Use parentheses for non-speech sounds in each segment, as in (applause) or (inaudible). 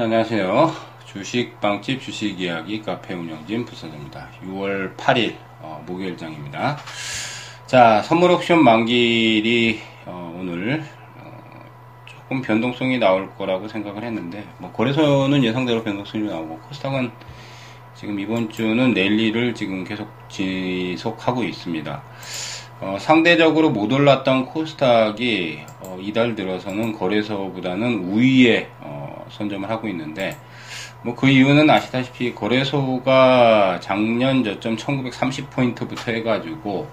네, 안녕하세요. 주식빵집 주식이야기 카페 운영진 부사장입니다. 6월 8일 어, 목요일장입니다. 자, 선물 옵션 만기일이 어, 오늘 어, 조금 변동성이 나올 거라고 생각을 했는데 뭐 거래소는 예상대로 변동성이 나오고 코스닥은 지금 이번 주는 랠리를 지금 계속 지속하고 있습니다. 어, 상대적으로 못 올랐던 코스닥이 어, 이달 들어서는 거래소보다는 우위에 어, 선점을 하고 있는데 뭐 그 이유는 아시다시피 거래소가 작년 저점 1930포인트부터 해가지고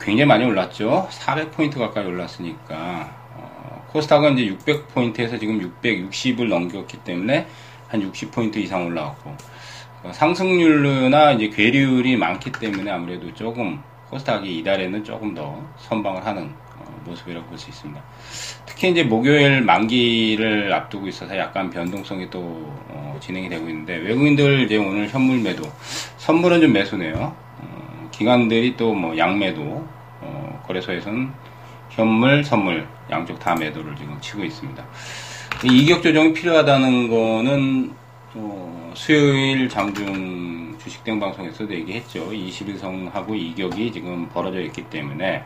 굉장히 많이 올랐죠. 400포인트 가까이 올랐으니까 어, 코스닥은 이제 600포인트에서 지금 660을 넘겼기 때문에 한 60포인트 이상 올라왔고 어, 상승률이나 이제 괴리율이 많기 때문에 아무래도 조금 코스닥이 이달에는 조금 더 선방을 하는 어, 모습이라고 볼 수 있습니다. 특히 이제 목요일 만기를 앞두고 있어서 약간 변동성이 또 어, 진행이 되고 있는데 외국인들 이제 오늘 현물 매도, 선물은 좀 매수네요. 어, 기관들이 또 뭐 양매도, 어, 거래소에서는 현물, 선물 양쪽 다 매도를 지금 치고 있습니다. 이격 조정이 필요하다는 거는 어, 수요일 장중 주식등 방송에서도 얘기했죠. 21성하고 이격이 지금 벌어져 있기 때문에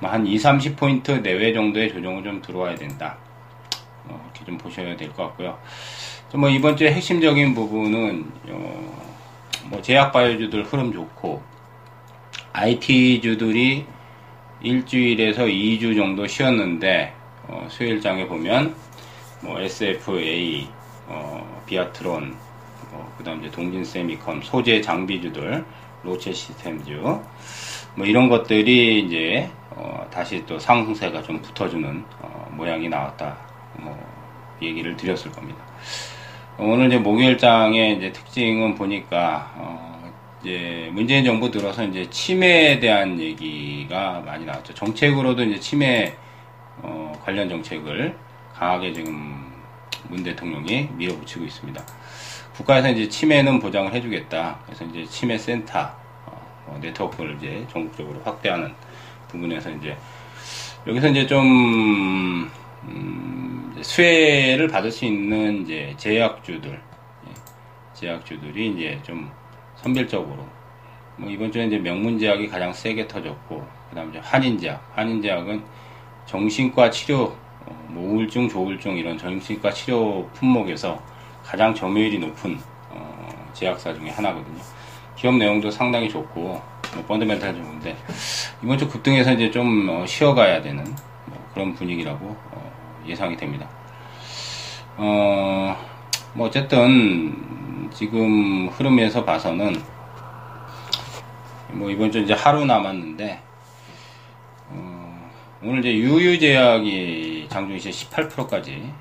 뭐한 2, 30포인트 내외 정도의 조정을 좀 들어와야 된다. 어, 이렇게 좀 보셔야 될 것 같고요. 뭐 이번 주에 핵심적인 부분은 어, 뭐 제약바이오주들 흐름 좋고 IT주들이 일주일에서 2주 정도 쉬었는데 어, 수요일장에 보면 뭐 SFA, 어, 비아트론, 어, 그 다음 이제 동진 세미컴, 소재 장비주들, 로체 시스템주, 뭐 이런 것들이 이제, 어, 다시 또 상승세가 좀 붙어주는, 어, 모양이 나왔다. 뭐, 얘기를 드렸을 겁니다. 오늘 이제 목요일장의 이제 특징은 보니까, 어, 이제 문재인 정부 들어서 이제 치매에 대한 얘기가 많이 나왔죠. 정책으로도 이제 치매, 어, 관련 정책을 강하게 지금 문 대통령이 밀어붙이고 있습니다. 국가에서 이제 치매는 보장을 해주겠다. 그래서 이제 치매 센터 어, 어, 네트워크를 이제 전국적으로 확대하는 부분에서 이제 여기서 이제 좀 음, 수혜를 받을 수 있는 이제 제약주들, 예, 제약주들이 이제 좀 선별적으로 뭐 이번 주에 이제 명문제약이 가장 세게 터졌고 그다음 이제 한인제약, 한인제약은 정신과 치료, 어, 뭐 우울증, 조울증 이런 정신과 치료 품목에서 가장 점유율이 높은 어, 제약사 중에 하나거든요. 기업 내용도 상당히 좋고 뭐 펀드멘탈 좋은데 이번 주 급등해서 이제 좀 어, 쉬어가야 되는 뭐 그런 분위기라고 어, 예상이 됩니다. 어, 뭐 어쨌든 지금 흐름에서 봐서는 뭐 이번 주 이제 하루 남았는데 어, 오늘 이제 유유제약이 장중 이제 18%까지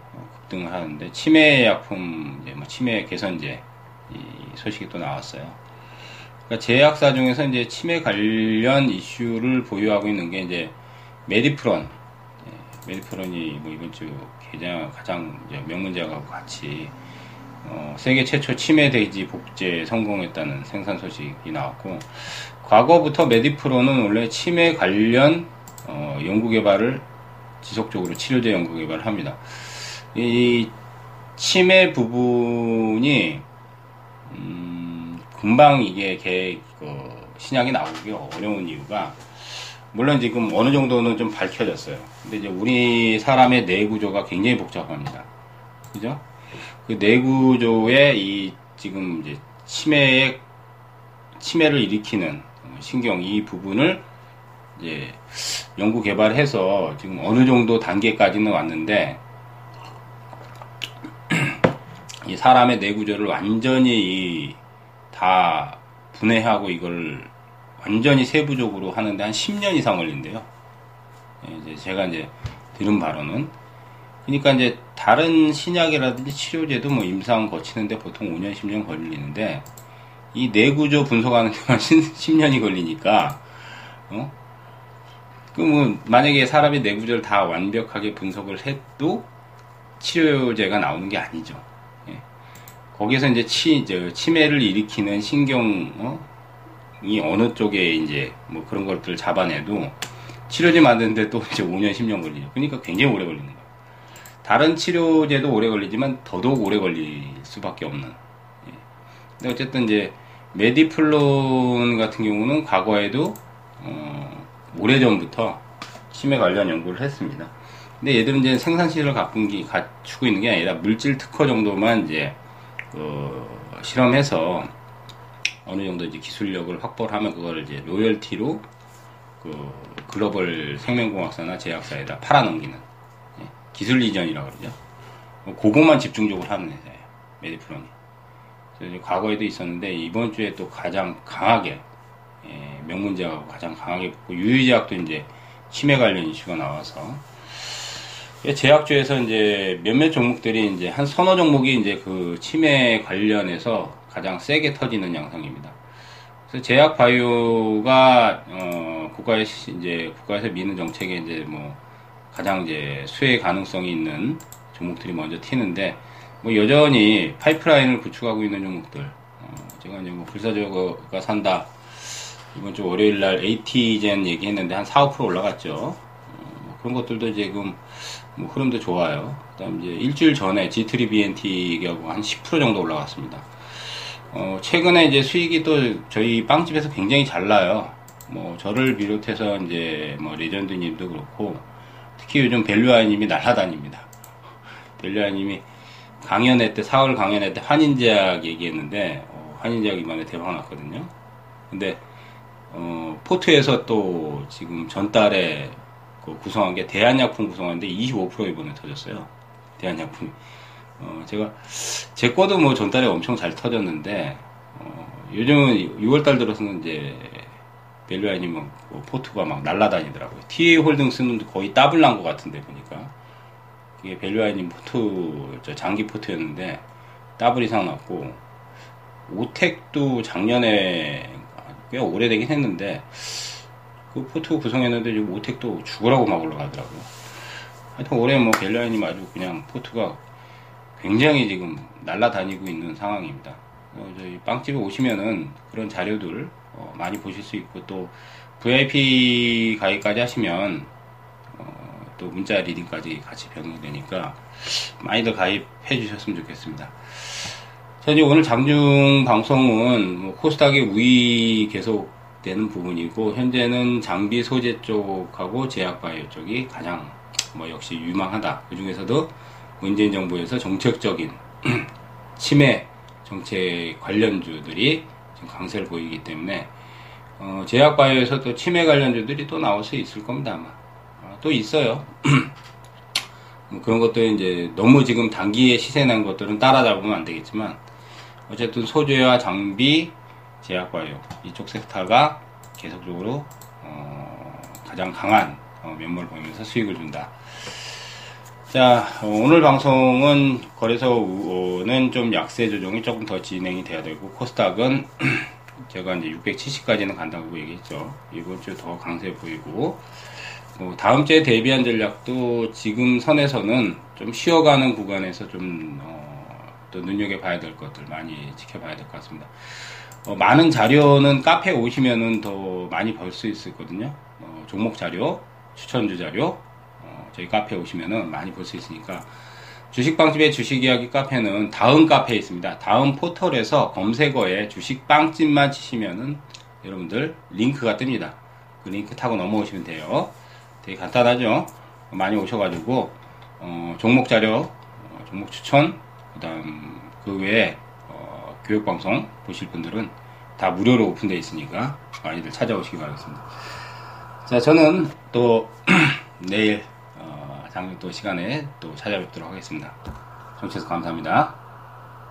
급등을 하는데 치매 약품 이제 뭐 치매 개선제 이 소식이 또 나왔어요. 그러니까 제약사 중에서 이제 치매 관련 이슈를 보유하고 있는 게 이제 메디프론, 예, 메디프론이 뭐 이번 주 가장 가장 명문제약하고 같이 어, 세계 최초 치매 돼지 복제 성공했다는 생산 소식이 나왔고 과거부터 메디프론은 원래 치매 관련 어, 연구 개발을 지속적으로 치료제 연구 개발을 합니다. 이 치매 부분이 음, 금방 이게 개, 그 신약이 나오기 어려운 이유가 물론 지금 어느 정도는 좀 밝혀졌어요. 근데 이제 우리 사람의 뇌 구조가 굉장히 복잡합니다. 그죠? 그 뇌 구조에 이 지금 이제 치매에 치매를 일으키는 신경 이 부분을 이제 연구 개발해서 지금 어느 정도 단계까지는 왔는데 (clears throat) 이 사람의 뇌구조를 완전히 다 분해하고 이걸 완전히 세부적으로 하는데 한 10년 이상 걸린대요. 예, 이제 제가 이제 들은 바로는 그러니까 이제 다른 신약이라든지 치료제도 뭐 임상 거치는데 보통 5년 10년 걸리는데 이 뇌구조 분석하는 (laughs) 데만 10년이 걸리니까 어? 그뭐 만약에 사람의 뇌구조를 다 완벽하게 분석을 해도 치료제가 나오는 게 아니죠. 거기서 이제 치, 저, 치매를 일으키는 신경이 어? 어느 쪽에 이제 뭐 그런 것들을 잡아내도 치료제 만드는데 또 이제 5년, 10년 걸리죠. 그러니까 굉장히 오래 걸리는 거예요. 다른 치료제도 오래 걸리지만 더더욱 오래 걸릴 수밖에 없는. 예. 근데 어쨌든 이제 메디플론 같은 경우는 과거에도 어, 오래전부터 치매 관련 연구를 했습니다. 근데 얘들은 이제 생산시설을 갖춘 갖추고 있는 게 아니라 물질 특허 정도만 이제 그 실험해서 어느 정도 이제 기술력을 확보를 하면 그걸 이제 로열티로 그 글로벌 생명공학사나 제약사에다 팔아넘기는 예, 기술 이전이라고 그러죠. 그것만 집중적으로 하는 회사예요. 메디플론이. 그래서 과거에도 있었는데 이번 주에 또 가장 강하게 예, 명문제하고 가장 강하게 붙고 유유제약도 이제 치매 관련 이슈가 나와서 제약주에서 이제 몇몇 종목들이 이제 한 서너 종목이 이제 그 치매 관련해서 가장 세게 터지는 양상입니다. 그래서 제약 바이오가 어 국가에 이제 국가에서 미는 정책에 이제 뭐 가장 이제 수혜 가능성이 있는 종목들이 먼저 튀는데 뭐 여전히 파이프라인을 구축하고 있는 종목들 어 제가 이제 뭐 불사조가 산다 이번 주 월요일 날 AT젠 얘기했는데 한 4, 5% 올라갔죠. 어, 뭐 그런 것들도 지금 뭐 흐름도 좋아요. 그다음 이제 일주일 전에 G3BNT하고 한10% 정도 올라갔습니다. 어, 최근에 이제 수익이 또 저희 빵집에서 굉장히 잘 나요. 뭐 저를 비롯해서 이제 뭐 레전드님도 그렇고 특히 요즘 벨류아님이 날아다닙니다. (laughs) 벨류아님이 강연회 때 4월 강연회 때 환인제약 얘기했는데 어, 환인제약 이번에 대박 났거든요. 근데 어, 포트에서 또 지금 전달에 그 구성한 게 대한약품 구성하는데 25% 이번에 터졌어요. 대한약품이. 어, 제가, 제 거도 뭐 전달에 엄청 잘 터졌는데, 어, 요즘은 6월달 들어서는 이제, 밸류라인이 뭐, 뭐, 포트가 막 날라다니더라고요. TA 홀딩스는 거의 더블 난 것 같은데, 보니까. 이게 밸류라인이 포트, 저 장기 포트였는데, 더블 이상 났고, 오텍도 작년에 꽤 오래되긴 했는데, 그 포트 구성했는데 지금 오텍도 죽으라고 막 올라가더라고요. 하여튼 올해 뭐 밸류라인이 아주 그냥 포트가 굉장히 지금 날라다니고 있는 상황입니다. 어, 저희 빵집에 오시면은 그런 자료들 어, 많이 보실 수 있고 또 VIP 가입까지 하시면 어, 또 문자 리딩까지 같이 병행되니까 많이들 가입해 주셨으면 좋겠습니다. 자, 이제 오늘 장중 방송은 뭐 코스닥의 우위 계속 되는 부분이고 현재는 장비 소재 쪽하고 제약바이오 쪽이 가장 뭐 역시 유망하다. 그 중에서도 문재인 정부에서 정책적인 (clears throat) 치매 정책 관련주들이 지금 강세를 보이기 때문에 어, 제약바이오에서 또 치매 관련주들이 또 나올 수 있을 겁니다 아마 어, 또 있어요. (clears throat) 뭐 그런 것들 이제 너무 지금 단기에 시세 난 것들은 따라잡으면 안 되겠지만 어쨌든 소재와 장비 제약바이오 이쪽 섹터가 계속적으로 어, 가장 강한 어, 면모를 보이면서 수익을 준다. 자 어, 오늘 방송은 거래소는 좀 약세 조정이 조금 더 진행이 돼야 되고 코스닥은 (clears throat) 제가 이제 670까지는 간다고 얘기했죠. 이번 주 더 강세 보이고 뭐 다음 주에 대비한 전략도 지금 선에서는 좀 쉬어가는 구간에서 좀 어, 또 눈여겨봐야 될 것들 많이 지켜봐야 될 것 같습니다. 어, 많은 자료는 카페에 오시면은 더 많이 볼 수 있거든요. 어, 종목 자료, 추천주 자료, 어, 저희 카페에 오시면은 많이 볼 수 있으니까 주식빵집의 주식이야기 카페는 다음 카페에 있습니다. 다음 포털에서 검색어에 주식빵집만 치시면은 여러분들 링크가 뜹니다. 그 링크 타고 넘어오시면 돼요. 되게 간단하죠? 많이 오셔가지고 어, 종목 자료, 어, 종목 추천, 그다음 그 외에 교육 방송 보실 분들은 다 무료로 오픈되어 있으니까 많이들 찾아오시기 바라겠습니다. 자, 저는 또 (clears throat) 내일 어, 장또 시간에 또 찾아뵙도록 하겠습니다. 청취해서 감사합니다.